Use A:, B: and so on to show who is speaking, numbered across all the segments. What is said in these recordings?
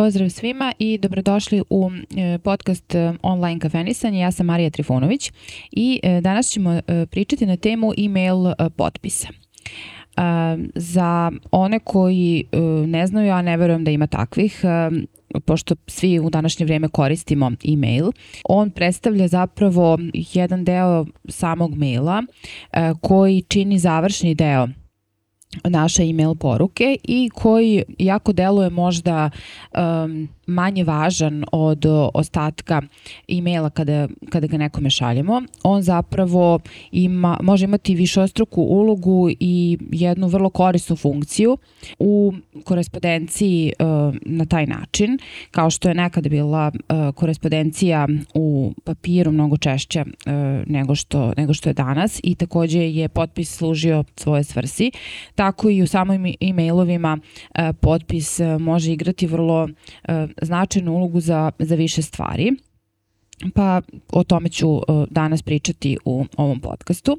A: Pozdrav svima i dobrodošli u e, podcast e, Online kafenisanje. Ja sam Marija Trifunović i e, danas ćemo pričati na temu email potpisa. Za one koji ne znaju, a ne verujem da ima takvih, pošto svi u današnje vrijeme koristimo e-mail, on predstavlja zapravo jedan deo samog maila koji čini završni deo naše e-mail poruke i koji jako deluje možda um, manje važan od ostatka e-maila kada, kada ga nekome šaljemo. On zapravo ima, može imati višostruku ulogu i jednu vrlo korisnu funkciju u korespondenciji uh, na taj način, kao što je nekada bila uh, korespondencija u papiru mnogo češće nego, što, nego što je danas i takođe je potpis služio svoje svrsi, tako i u samim e-mailovima uh, potpis može igrati vrlo značajnu ulogu za, za više stvari pa o tome ću uh, danas pričati u ovom podcastu.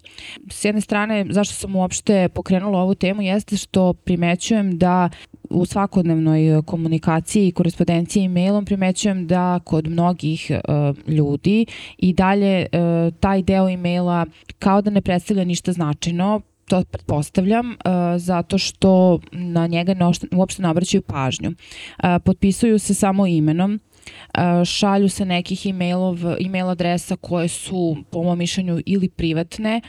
A: S jedne strane, zašto sam uopšte pokrenula ovu temu jeste što primećujem da u svakodnevnoj komunikaciji i korespondenciji e-mailom primećujem da kod mnogih uh, ljudi i dalje uh, taj deo e-maila kao da ne predstavlja ništa značajno, to pretpostavljam uh, zato što na njega ne, uopšte ne obraćaju pažnju. Uh, potpisuju se samo imenom, uh, šalju se nekih e-mailov, e-mail adresa koje su po mom mišljenju ili privatne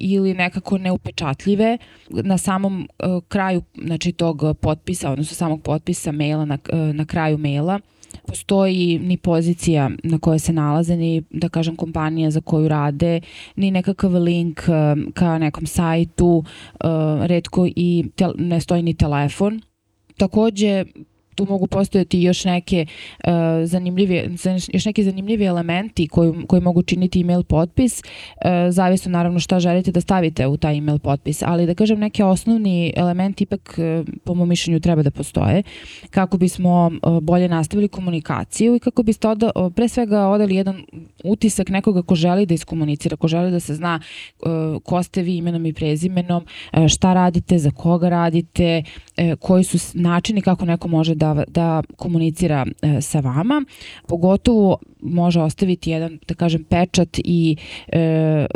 A: ili nekako neupečatljive. Na samom kraju znači, tog potpisa, odnosno samog potpisa maila na, na kraju maila postoji ni pozicija na kojoj se nalaze, ni da kažem kompanija za koju rade, ni nekakav link uh, ka nekom sajtu, uh, redko i ne stoji ni telefon. Takođe, tu mogu postojati još neke uh, zanimljive još neki zanimljivi elementi koji koji mogu činiti email potpis uh, zavisno naravno šta želite da stavite u taj email potpis ali da kažem neki osnovni elementi ipak uh, po mom mišljenju treba da postoje kako bismo uh, bolje nastavili komunikaciju i kako biste oda, uh, pre svega odali jedan utisak nekoga ko želi da iskomunicira ko želi da se zna uh, ko ste vi imenom i prezimenom uh, šta radite za koga radite uh, koji su načini kako neko može da, da komunicira e, sa vama. Pogotovo može ostaviti jedan, da kažem, pečat i, e, e,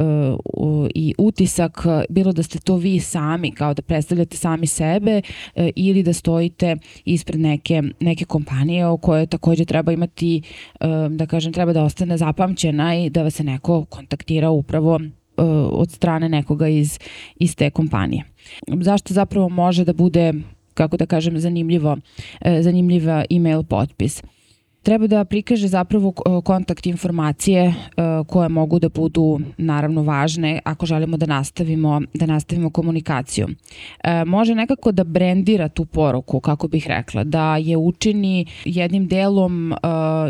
A: i utisak, bilo da ste to vi sami, kao da predstavljate sami sebe e, ili da stojite ispred neke, neke kompanije o kojoj takođe treba imati, e, da kažem, treba da ostane zapamćena i da vas se neko kontaktira upravo e, od strane nekoga iz, iz te kompanije. Zašto zapravo može da bude kako da kažem, zanimljivo, e, zanimljiva email potpis treba da prikaže zapravo kontakt informacije e, koje mogu da budu naravno važne ako želimo da nastavimo da nastavimo komunikaciju. E, može nekako da brendira tu poruku, kako bih rekla, da je učini jednim delom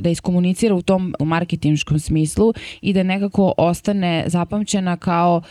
A: da iskomunicira u tom marketinškom smislu i da nekako ostane zapamćena kao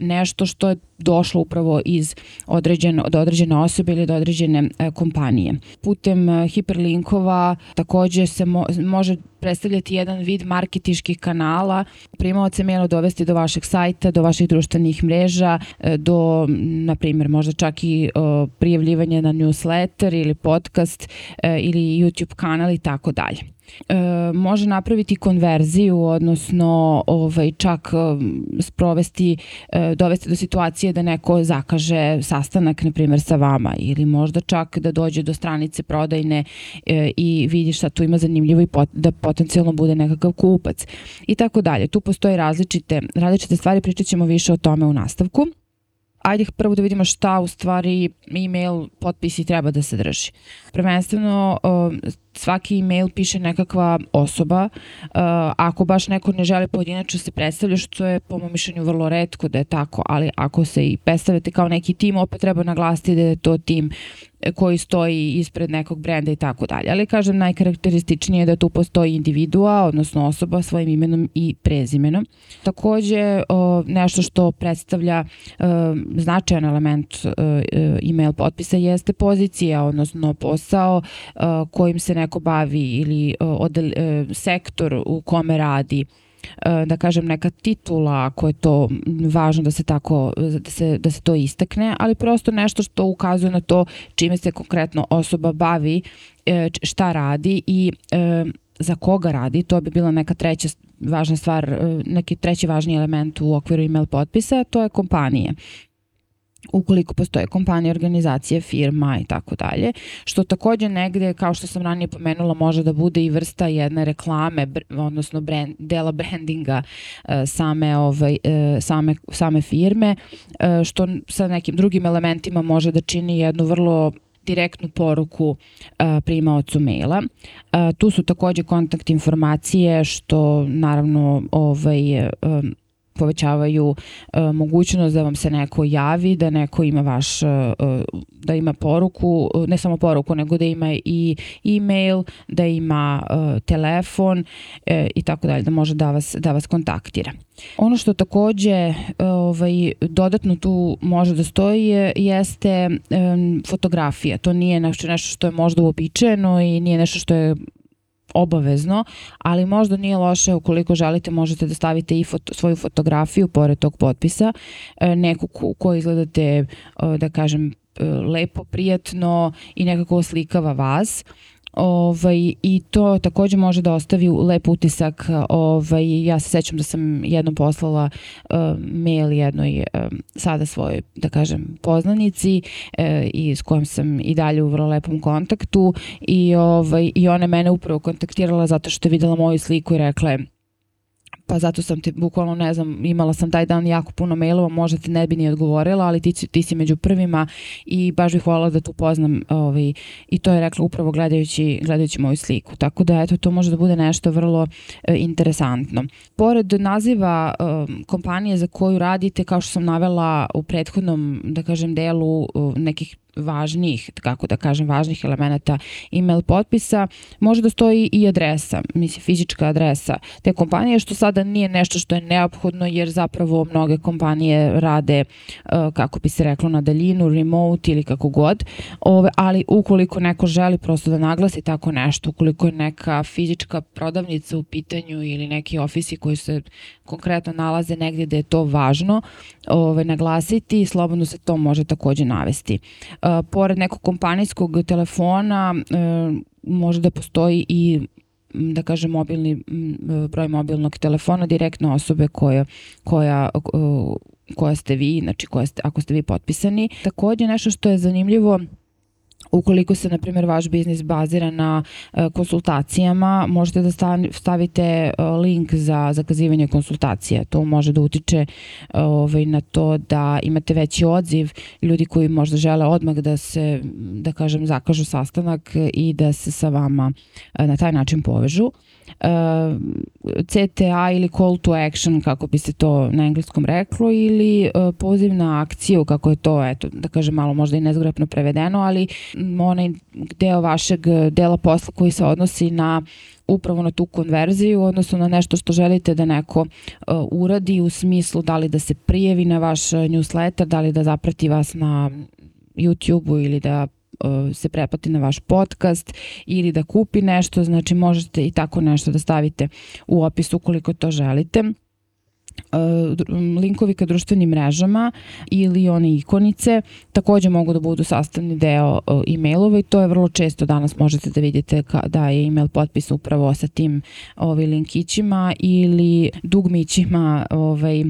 A: nešto što je došlo upravo iz određene, od određene osobe ili od određene e, kompanije. Putem e, hiperlinkova takođe se mo, može predstavljati jedan vid marketiških kanala, primaoce maila dovesti do vašeg sajta, do vaših društvenih mreža, e, do, na primjer, možda čak i o, prijavljivanje na newsletter ili podcast e, ili YouTube kanal i tako dalje e, može napraviti konverziju, odnosno ovaj, čak e, sprovesti, e, dovesti do situacije da neko zakaže sastanak, na primjer, sa vama ili možda čak da dođe do stranice prodajne e, i vidi šta tu ima zanimljivo i pot, da potencijalno bude nekakav kupac i tako dalje. Tu postoje različite, različite stvari, pričat ćemo više o tome u nastavku ajde prvo da vidimo šta u stvari e-mail potpisi treba da se drži. Prvenstveno svaki e-mail piše nekakva osoba, ako baš neko ne želi pojedinačno se predstavlja, što je po mom mišljenju vrlo redko da je tako, ali ako se i predstavljate kao neki tim, opet treba naglasiti da je to tim koji stoji ispred nekog brenda i tako dalje. Ali kažem, najkarakterističnije je da tu postoji individua, odnosno osoba svojim imenom i prezimenom. Takođe, nešto što predstavlja značajan element email potpisa jeste pozicija, odnosno posao kojim se neko bavi ili odel, sektor u kome radi da kažem neka titula ako je to važno da se tako da se da se to istakne, ali prosto nešto što ukazuje na to čime se konkretno osoba bavi, e, šta radi i e, za koga radi, to bi bila neka treća važna stvar, neki treći važni element u okviru email potpisa, to je kompanije ukoliko postoje kompanije, organizacije, firma i tako dalje, što takođe negde, kao što sam ranije pomenula, može da bude i vrsta jedne reklame, odnosno brand, dela brandinga e, same, ovaj, e, same, same firme, e, što sa nekim drugim elementima može da čini jednu vrlo direktnu poruku primaocu maila. Tu su takođe kontakt informacije što naravno ovaj, um, povećavaju uh, mogućnost da vam se neko javi, da neko ima vaš, uh, da ima poruku, ne samo poruku, nego da ima i e-mail, da ima uh, telefon uh, i tako dalje, da može da vas, da vas kontaktira. Ono što takođe ovaj, dodatno tu može da stoji je, jeste fotografija. To nije nešto, nešto što je možda uobičajeno i nije nešto što je obavezno, ali možda nije loše ukoliko želite možete da stavite i foto, svoju fotografiju pored tog potpisa, e, neku ko, ko izgledate, e, da kažem, e, lepo, prijatno i nekako oslikava vas. Ovaj, I to takođe može da ostavi lep utisak. Ovaj, ja se sećam da sam jednom poslala uh, mail jednoj uh, sada svojoj, da kažem, poznanici uh, i s kojom sam i dalje u vrlo lepom kontaktu i, ovaj, i ona mene upravo kontaktirala zato što je videla moju sliku i rekla je pa zato sam ti bukvalno ne znam, imala sam taj dan jako puno mailova, možda ti ne bi ni odgovorila, ali ti, ti si među prvima i baš bih volala da tu poznam ovaj, i to je rekla upravo gledajući, gledajući moju sliku. Tako da eto, to može da bude nešto vrlo e, interesantno. Pored naziva e, kompanije za koju radite, kao što sam navela u prethodnom, da kažem, delu e, nekih važnijih, kako da kažem, važnih elemenata email potpisa, može da stoji i adresa, mislim fizička adresa te kompanije, što sada nije nešto što je neophodno jer zapravo mnoge kompanije rade, uh, kako bi se reklo, na daljinu, remote ili kako god, ove, ali ukoliko neko želi prosto da naglasi tako nešto, ukoliko je neka fizička prodavnica u pitanju ili neki ofisi koji se konkretno nalaze negdje da je to važno ove, naglasiti slobodno se to može takođe navesti. Uh, pored nekog kompanijskog telefona uh, može da postoji i da kažem mobilni broj mobilnog telefona direktno osobe koja koja koja ste vi, znači koja ste, ako ste vi potpisani. Takođe nešto što je zanimljivo Ukoliko se, na primjer, vaš biznis bazira na e, konsultacijama, možete da stavite e, link za zakazivanje konsultacija. To može da utiče ovaj, na to da imate veći odziv ljudi koji možda žele odmah da se, da kažem, zakažu sastanak i da se sa vama e, na taj način povežu. CTA ili call to action kako bi se to na engleskom reklo ili uh, poziv na akciju kako je to eto da kažem malo možda i nezgrapno prevedeno ali onaj deo vašeg dela posla koji se odnosi na upravo na tu konverziju, odnosno na nešto što želite da neko uh, uradi u smislu da li da se prijevi na vaš newsletter, da li da zaprati vas na YouTube-u ili da se preplati na vaš podcast ili da kupi nešto, znači možete i tako nešto da stavite u opis ukoliko to želite linkovi ka društvenim mrežama ili one ikonice takođe mogu da budu sastavni deo e-mailova i to je vrlo često danas možete da vidite da je e-mail potpis upravo sa tim ovaj, linkićima ili dugmićima ovaj,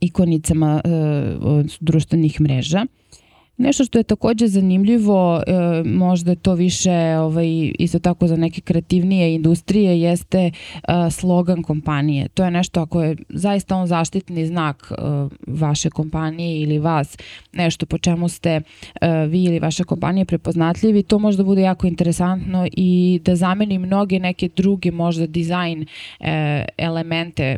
A: ikonicama uh, društvenih mreža. Nešto što je takođe zanimljivo, e, možda je to više ovaj, isto tako za neke kreativnije industrije, jeste e, slogan kompanije. To je nešto ako je zaista on zaštitni znak e, vaše kompanije ili vas, nešto po čemu ste vi ili vaša kompanija prepoznatljivi, to možda bude jako interesantno i da zameni mnoge neke druge možda dizajn elemente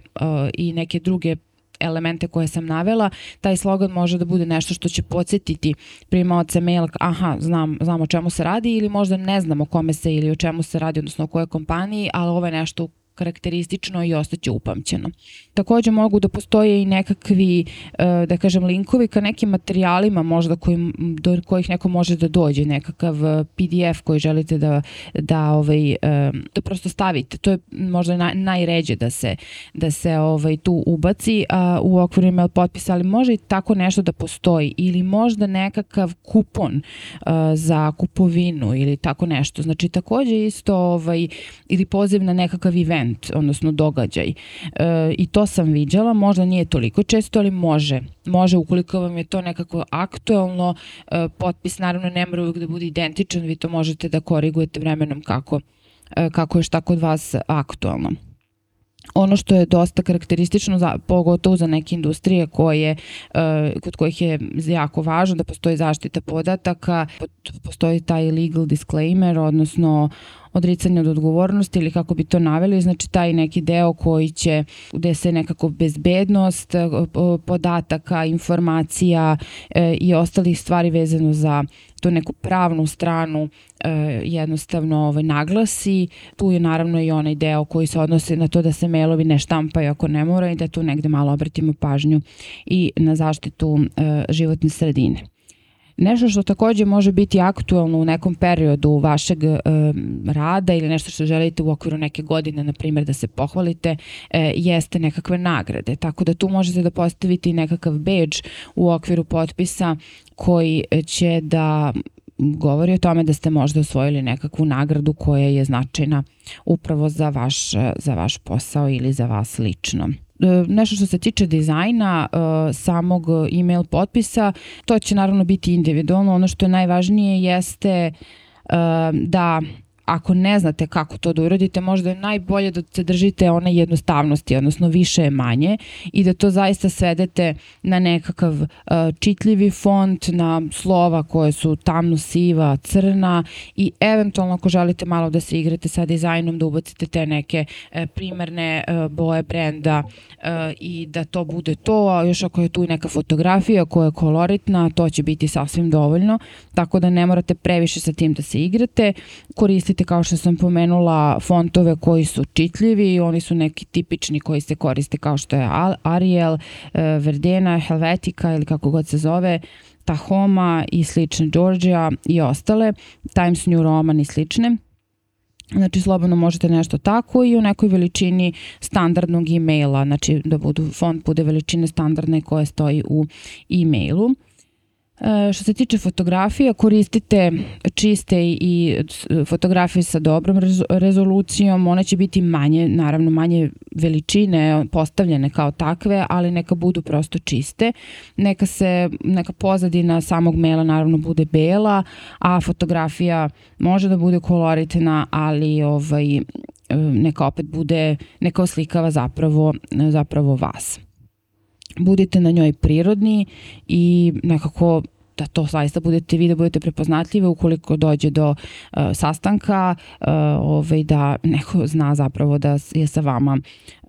A: i neke druge elemente koje sam navela, taj slogan može da bude nešto što će podsjetiti primaoce maila, aha, znam, znam o čemu se radi ili možda ne znam o kome se ili o čemu se radi, odnosno o kojoj kompaniji, ali ovo je nešto karakteristično i ostaće upamćeno. Takođe mogu da postoje i nekakvi, e, da kažem, linkovi ka nekim materijalima možda koji, do kojih neko može da dođe, nekakav e, PDF koji želite da, da, ovaj, e, da prosto stavite. To je možda naj, najređe da se, da se ovaj, tu ubaci a, u okviru email potpisa, ali može i tako nešto da postoji ili možda nekakav kupon a, za kupovinu ili tako nešto. Znači takođe isto ovaj, ili poziv na nekakav event, odnosno događaj. E, I to sam viđala, možda nije toliko često, ali može. Može ukoliko vam je to nekako aktuelno, e, potpis naravno ne mora uvijek da bude identičan, vi to možete da korigujete vremenom kako, e, kako je šta kod vas aktuelno ono što je dosta karakteristično za, pogotovo za neke industrije koje uh, kod kojih je jako važno da postoji zaštita podataka, postoji taj legal disclaimer, odnosno odricanje od odgovornosti ili kako bi to naveli, znači taj neki deo koji će, gde se nekako bezbednost e, podataka, informacija e, i ostalih stvari vezano za tu neku pravnu stranu e, jednostavno ovaj, naglasi. Tu je naravno i onaj deo koji se odnosi na to da se mailovi ne štampaju ako ne mora i da tu negde malo obratimo pažnju i na zaštitu životne sredine. Nešto što takođe može biti aktuelno u nekom periodu vašeg e, rada ili nešto što želite u okviru neke godine, na primjer, da se pohvalite, e, jeste nekakve nagrade. Tako da tu možete da postavite i nekakav badge u okviru potpisa koji će da govori o tome da ste možda osvojili nekakvu nagradu koja je značajna upravo za vaš, za vaš posao ili za vas lično. E, nešto što se tiče dizajna e, samog email potpisa, to će naravno biti individualno. Ono što je najvažnije jeste e, da ako ne znate kako to da uradite, možda je najbolje da se držite one jednostavnosti, odnosno više je manje i da to zaista svedete na nekakav uh, čitljivi font, na slova koje su tamno siva, crna i eventualno ako želite malo da se igrate sa dizajnom, da ubacite te neke uh, primerne uh, boje brenda uh, i da to bude to, a još ako je tu neka fotografija koja je koloritna, to će biti sasvim dovoljno, tako da ne morate previše sa tim da se igrate. Koristite koristite, kao što sam pomenula, fontove koji su čitljivi, oni su neki tipični koji se koriste kao što je Arial, e, Verdena, Helvetica ili kako god se zove, Tahoma i slične, Georgia i ostale, Times New Roman i slične. Znači, slobodno možete nešto tako i u nekoj veličini standardnog e-maila, znači da budu, font bude veličine standardne koje stoji u e-mailu. E, što se tiče fotografija, koristite čiste i fotografije sa dobrom rezolucijom, one će biti manje, naravno manje veličine postavljene kao takve, ali neka budu prosto čiste. Neka se, neka pozadina samog maila naravno bude bela, a fotografija može da bude koloritna, ali ovaj, e, neka opet bude, neka oslikava zapravo, zapravo vas budite na njoj prirodni i nekako da to zaista budete vi, da budete prepoznatljive ukoliko dođe do uh, sastanka, uh, ovaj, da neko zna zapravo da je sa vama,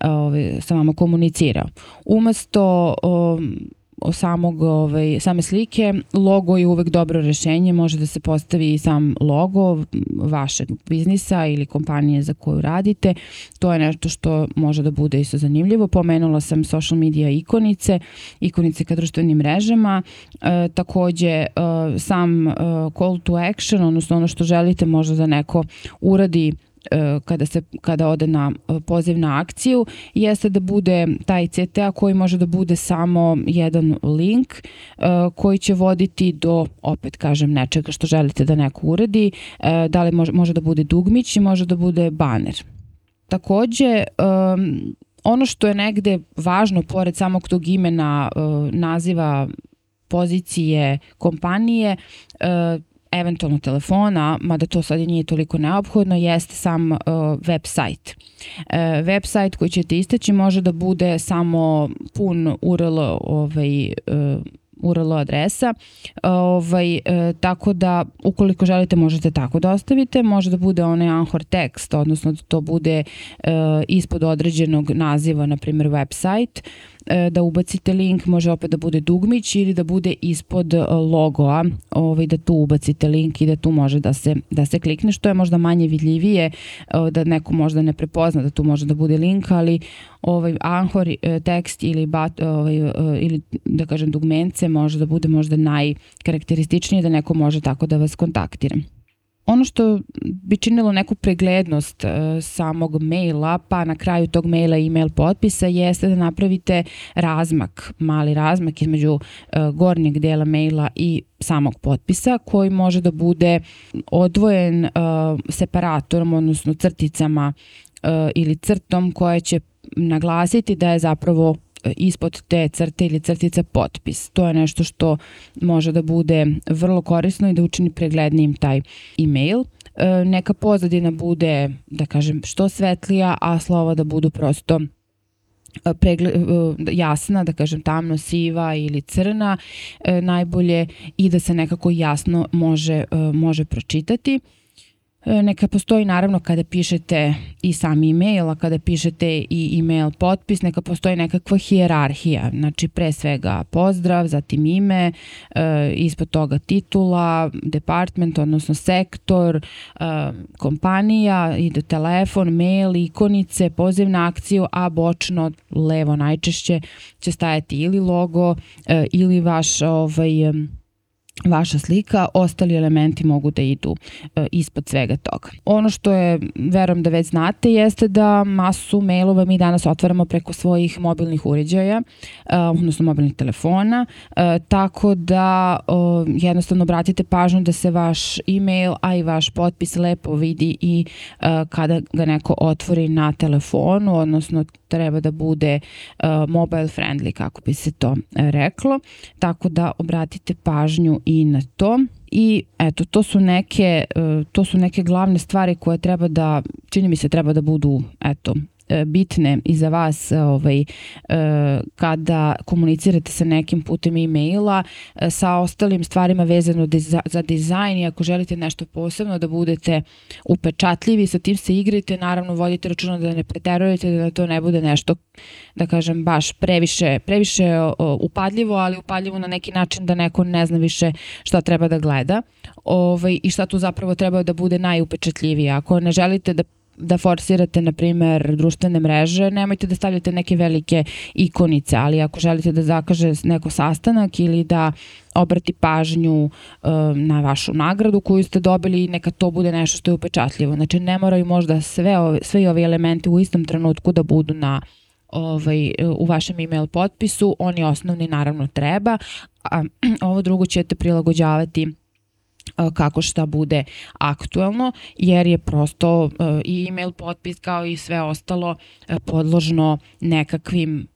A: uh, ovaj, sa vama komunicirao. Umesto um, samog, ovaj, same slike, logo je uvek dobro rešenje, može da se postavi i sam logo vašeg biznisa ili kompanije za koju radite. To je nešto što može da bude isto zanimljivo. Pomenula sam social media ikonice, ikonice ka društvenim mrežama, e, takođe e, sam e, call to action, odnosno ono što želite možda da neko uradi kada, se, kada ode na e, poziv na akciju jeste da bude taj CTA koji može da bude samo jedan link e, koji će voditi do, opet kažem, nečega što želite da neko uradi, da li može, može da bude dugmić i može da bude baner. Takođe, ono što je negde važno pored samog tog imena, naziva pozicije kompanije, eventualno telefona, mada to sad nije toliko neophodno, jeste sam uh, web sajt. Uh, web sajt koji ćete istaći može da bude samo pun URL ovaj, uh, URL adresa. Ovaj, e, tako da, ukoliko želite, možete tako da ostavite. Može da bude onaj Anchor tekst, odnosno da to bude e, ispod određenog naziva, na primjer website. Da ubacite link, može opet da bude dugmić ili da bude ispod logoa, ovaj, da tu ubacite link i da tu može da se, da se klikne, što je možda manje vidljivije, da neko možda ne prepozna da tu može da bude link, ali ovaj anhor tekst ili bat, ovaj, ili da kažem dugmence može da bude možda najkarakterističnije da neko može tako da vas kontaktira. Ono što bi činilo neku preglednost uh, samog maila, pa na kraju tog maila i email potpisa, jeste da napravite razmak, mali razmak između uh, gornjeg dela maila i samog potpisa koji može da bude odvojen uh, separatorom, odnosno crticama ili crtom koja će naglasiti da je zapravo ispod te crte ili crtica potpis. To je nešto što može da bude vrlo korisno i da učini preglednijim taj e-mail. E, neka pozadina bude, da kažem, što svetlija, a slova da budu prosto e, pregle, e, jasna, da kažem tamno siva ili crna najbolje i da se nekako jasno može, može pročitati. E, neka postoji naravno kada pišete i sam e-mail, a kada pišete i e-mail potpis, neka postoji nekakva hijerarhija. Znači pre svega pozdrav, zatim ime, e, ispod toga titula, department, odnosno sektor, e, kompanija, ide telefon, mail, ikonice, poziv na akciju, a bočno, levo najčešće će stajati ili logo ili vaš ovaj, vaša slika, ostali elementi mogu da idu e, ispod svega toga. Ono što je, verujem da već znate, jeste da masu mailova mi danas otvaramo preko svojih mobilnih uređaja, e, odnosno mobilnih telefona, e, tako da e, jednostavno obratite pažnju da se vaš e-mail, a i vaš potpis lepo vidi i e, kada ga neko otvori na telefonu, odnosno treba da bude uh, mobile friendly, kako bi se to reklo. Tako da obratite pažnju i na to. I eto, to su neke, uh, to su neke glavne stvari koje treba da, čini mi se, treba da budu, eto, E, bitne i za vas ovaj, e, kada komunicirate sa nekim putem e-maila e, sa ostalim stvarima vezano za dizajn i ako želite nešto posebno da budete upečatljivi, sa tim se igrate, naravno vodite računa da ne preterujete, da to ne bude nešto, da kažem, baš previše, previše upadljivo, ali upadljivo na neki način da neko ne zna više šta treba da gleda ovaj, i šta tu zapravo treba da bude najupečatljivije. Ako ne želite da da forsirate, na primer, društvene mreže, nemojte da stavljate neke velike ikonice, ali ako želite da zakaže neko sastanak ili da obrati pažnju um, na vašu nagradu koju ste dobili, neka to bude nešto što je upečatljivo. Znači, ne moraju možda sve, ove, sve ovi elementi u istom trenutku da budu na ovaj, u vašem email potpisu, oni osnovni naravno treba, a ovo drugo ćete prilagođavati kako šta bude aktuelno, jer je prosto i email potpis kao i sve ostalo podložno nekakvim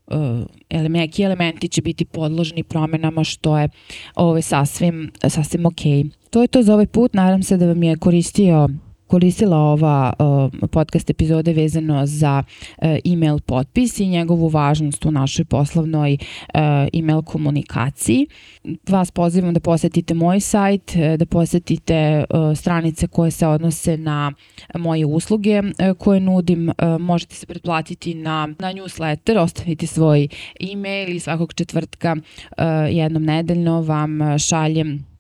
A: neki elementi će biti podložni promenama što je ovaj, sasvim, sasvim ok. To je to za ovaj put, nadam se da vam je koristio koristila ova uh, podcast epizode vezano za uh, email potpis i njegovu važnost u našoj poslovnoj uh, email komunikaciji. Vas pozivam da posetite moj sajt, da posetite stranice koje se odnose na moje usluge koje nudim. Možete se pretplatiti na, na newsletter, ostaviti svoj email i svakog četvrtka jednom nedeljno vam šaljem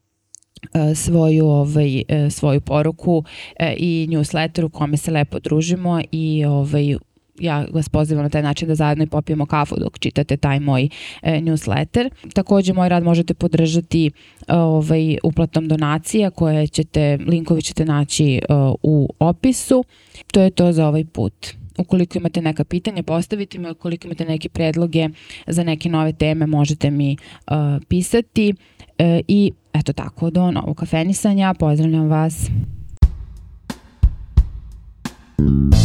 A: svoju ovaj e, svoju poruku e, i newsletter u kome se lepo družimo i ovaj ja vas pozivam na taj način da zajedno i popijemo kafu dok čitate taj moj e, newsletter. Takođe moj rad možete podržati ovaj uplatom donacija koje ćete linkovi ćete naći u opisu. To je to za ovaj put ukoliko imate neka pitanja, postavite mi, ukoliko imate neke predloge za neke nove teme, možete mi uh, pisati E, i eto tako, do novog kafenisanja, pozdravljam vas. Thank you.